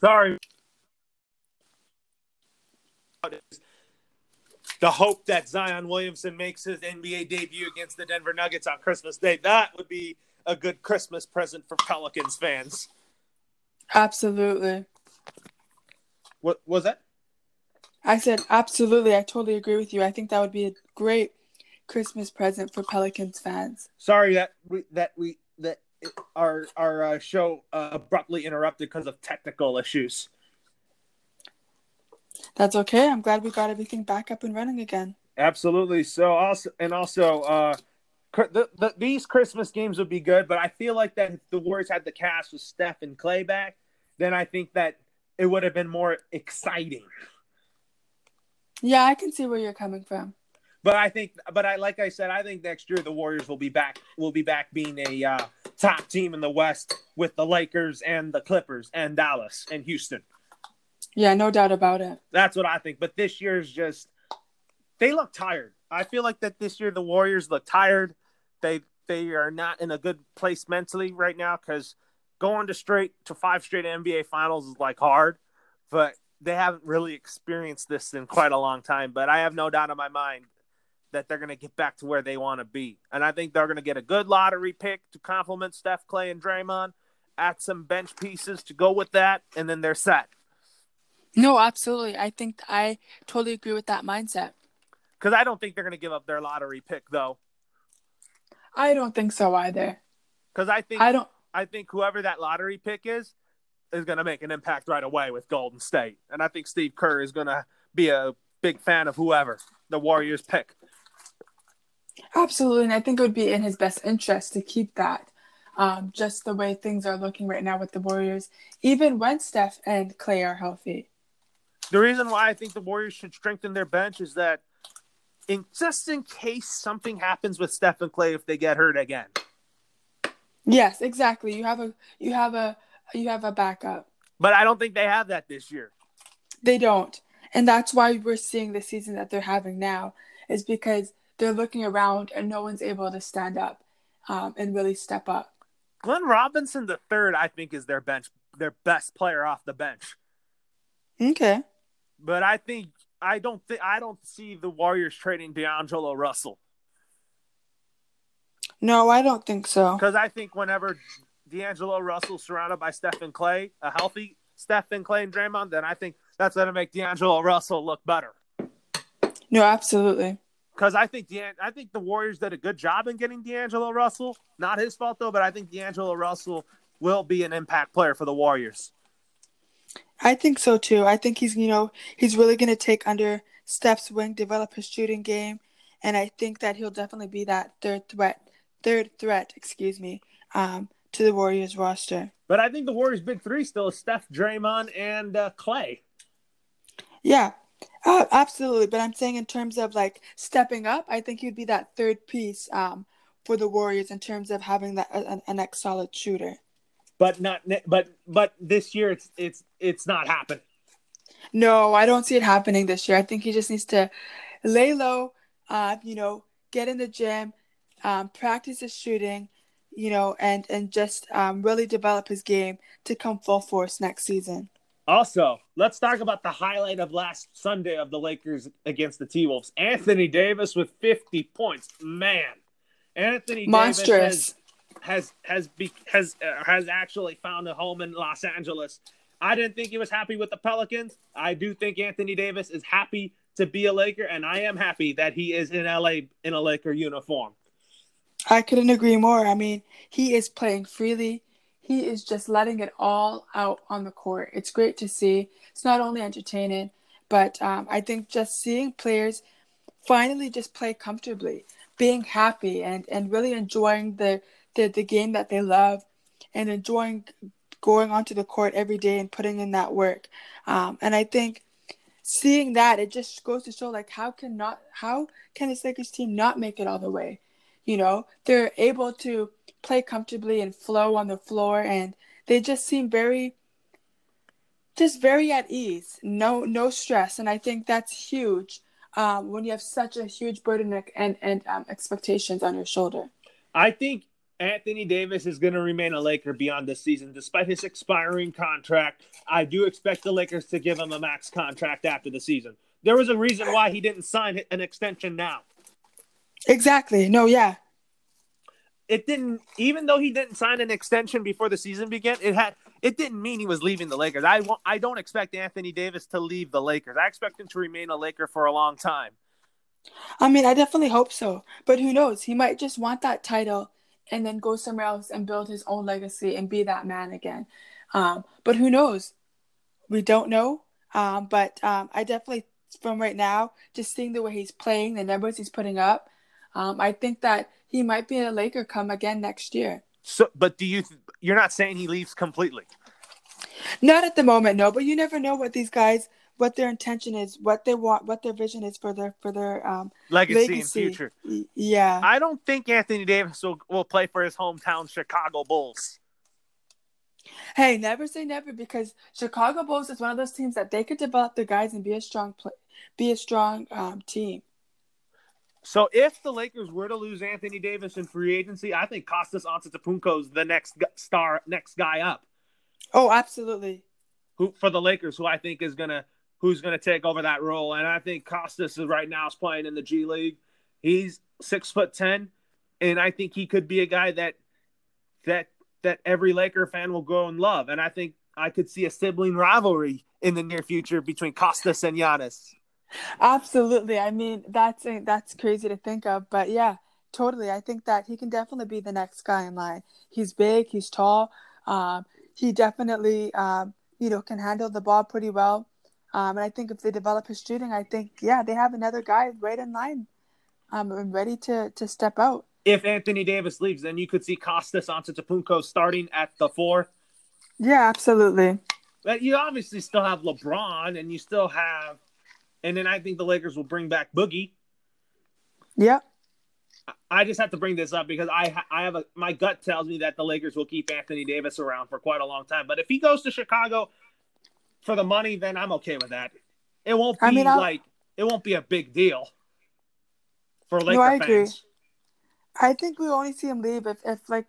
Sorry. The hope that Zion Williamson makes his NBA debut against the Denver Nuggets on Christmas Day. That would be a good Christmas present for Pelicans fans. Absolutely. What was that? I said absolutely. I totally agree with you. I think that would be a great Christmas present for Pelicans fans. Sorry that we that we our our uh, show uh, abruptly interrupted because of technical issues. That's okay. I'm glad we got everything back up and running again. Absolutely. So also and also uh the, the, these Christmas games would be good, but I feel like that if the Warriors had the cast with Steph and Clay back, then I think that it would have been more exciting. Yeah, I can see where you're coming from. But I think, but I like I said, I think next year the Warriors will be back. Will be back being a uh, top team in the West with the Lakers and the Clippers and Dallas and Houston. Yeah, no doubt about it. That's what I think. But this year's just they look tired. I feel like that this year the Warriors look tired. They they are not in a good place mentally right now because going to straight to five straight NBA finals is like hard, but they haven't really experienced this in quite a long time. But I have no doubt in my mind that they're going to get back to where they want to be. And I think they're going to get a good lottery pick to complement Steph, Clay, and Draymond, add some bench pieces to go with that, and then they're set. No, absolutely. I think I totally agree with that mindset. Because I don't think they're going to give up their lottery pick, though. I don't think so either. Because I think I don't. I think whoever that lottery pick is is going to make an impact right away with Golden State, and I think Steve Kerr is going to be a big fan of whoever the Warriors pick. Absolutely, and I think it would be in his best interest to keep that. Um, just the way things are looking right now with the Warriors, even when Steph and Clay are healthy. The reason why I think the Warriors should strengthen their bench is that, in just in case something happens with Steph and Clay, if they get hurt again. Yes, exactly. You have a you have a you have a backup. But I don't think they have that this year. They don't, and that's why we're seeing the season that they're having now is because they're looking around and no one's able to stand up um, and really step up. Glenn Robinson the third, I think, is their bench, their best player off the bench. Okay. But I think I don't think I don't see the Warriors trading D'Angelo Russell. No, I don't think so. Because I think whenever D'Angelo Russell surrounded by Stephen Clay, a healthy Stephen Clay and Draymond, then I think that's going to make D'Angelo Russell look better. No, absolutely because I think De- I think the Warriors did a good job in getting D'Angelo Russell. Not his fault though, but I think D'Angelo Russell will be an impact player for the Warriors. I think so too. I think he's you know he's really going to take under Steph's wing, develop his shooting game, and I think that he'll definitely be that third threat, third threat, excuse me, um, to the Warriors roster. But I think the Warriors' big three still is Steph, Draymond, and uh, Clay. Yeah, uh, absolutely, but I'm saying in terms of like stepping up, I think he'd be that third piece um, for the Warriors in terms of having that an, a next solid shooter. But not, but but this year it's it's it's not happening. No, I don't see it happening this year. I think he just needs to lay low, uh, you know, get in the gym, um, practice his shooting, you know, and and just um, really develop his game to come full force next season. Also, let's talk about the highlight of last Sunday of the Lakers against the T Wolves. Anthony Davis with 50 points. Man, Anthony Monstrous. Davis has has has, has, uh, has actually found a home in Los Angeles. I didn't think he was happy with the Pelicans. I do think Anthony Davis is happy to be a Laker, and I am happy that he is in LA in a Laker uniform. I couldn't agree more. I mean, he is playing freely he is just letting it all out on the court. It's great to see. It's not only entertaining, but um, I think just seeing players finally just play comfortably, being happy and, and really enjoying the, the, the game that they love and enjoying going onto the court every day and putting in that work. Um, and I think seeing that, it just goes to show like how can not how can this Lakers team not make it all the way? You know, they're able to play comfortably and flow on the floor and they just seem very just very at ease no no stress and i think that's huge um, when you have such a huge burden and and um, expectations on your shoulder i think Anthony Davis is going to remain a Laker beyond this season, despite his expiring contract. I do expect the Lakers to give him a max contract after the season. There was a reason why he didn't sign an extension now. Exactly. No, yeah. It didn't, even though he didn't sign an extension before the season began. It had, it didn't mean he was leaving the Lakers. I, won't, I don't expect Anthony Davis to leave the Lakers. I expect him to remain a Laker for a long time. I mean, I definitely hope so. But who knows? He might just want that title and then go somewhere else and build his own legacy and be that man again. Um, but who knows? We don't know. Um, but um, I definitely, from right now, just seeing the way he's playing, the numbers he's putting up, um, I think that he might be a Laker come again next year. So, but do you? Th- you're not saying he leaves completely? Not at the moment, no. But you never know what these guys what their intention is, what they want, what their vision is for their for their um, legacy, legacy. in future. Yeah, I don't think Anthony Davis will, will play for his hometown Chicago Bulls. Hey, never say never because Chicago Bulls is one of those teams that they could develop their guys and be a strong play, be a strong um, team. So if the Lakers were to lose Anthony Davis in free agency, I think Kostas Antetokounmpo is the next star, next guy up. Oh, absolutely. Who for the Lakers, who I think is gonna who's going to take over that role. And I think Kostas is right now is playing in the G League. He's six foot ten, and I think he could be a guy that that that every Laker fan will go and love. And I think I could see a sibling rivalry in the near future between Costas and Giannis. Absolutely. I mean, that's that's crazy to think of, but yeah, totally. I think that he can definitely be the next guy in line. He's big, he's tall. Um, he definitely, um, you know, can handle the ball pretty well. Um, and I think if they develop his shooting, I think yeah, they have another guy right in line, um, and ready to to step out. If Anthony Davis leaves, then you could see Kostas Antetokounmpo starting at the four. Yeah, absolutely. But you obviously still have LeBron, and you still have, and then I think the Lakers will bring back Boogie. Yep. I just have to bring this up because I I have a my gut tells me that the Lakers will keep Anthony Davis around for quite a long time. But if he goes to Chicago, for the money, then I'm okay with that. It won't be I mean, like it won't be a big deal for Laker no, I fans. Agree. I think we only see him leave if, if like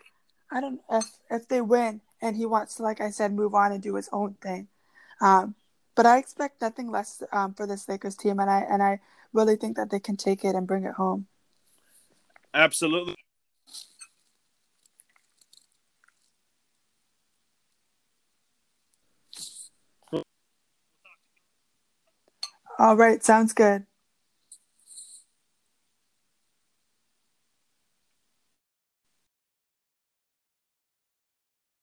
I don't if if they win and he wants to like I said move on and do his own thing. Um, but I expect nothing less um, for this Lakers team, and I and I really think that they can take it and bring it home. Absolutely. All right, sounds good.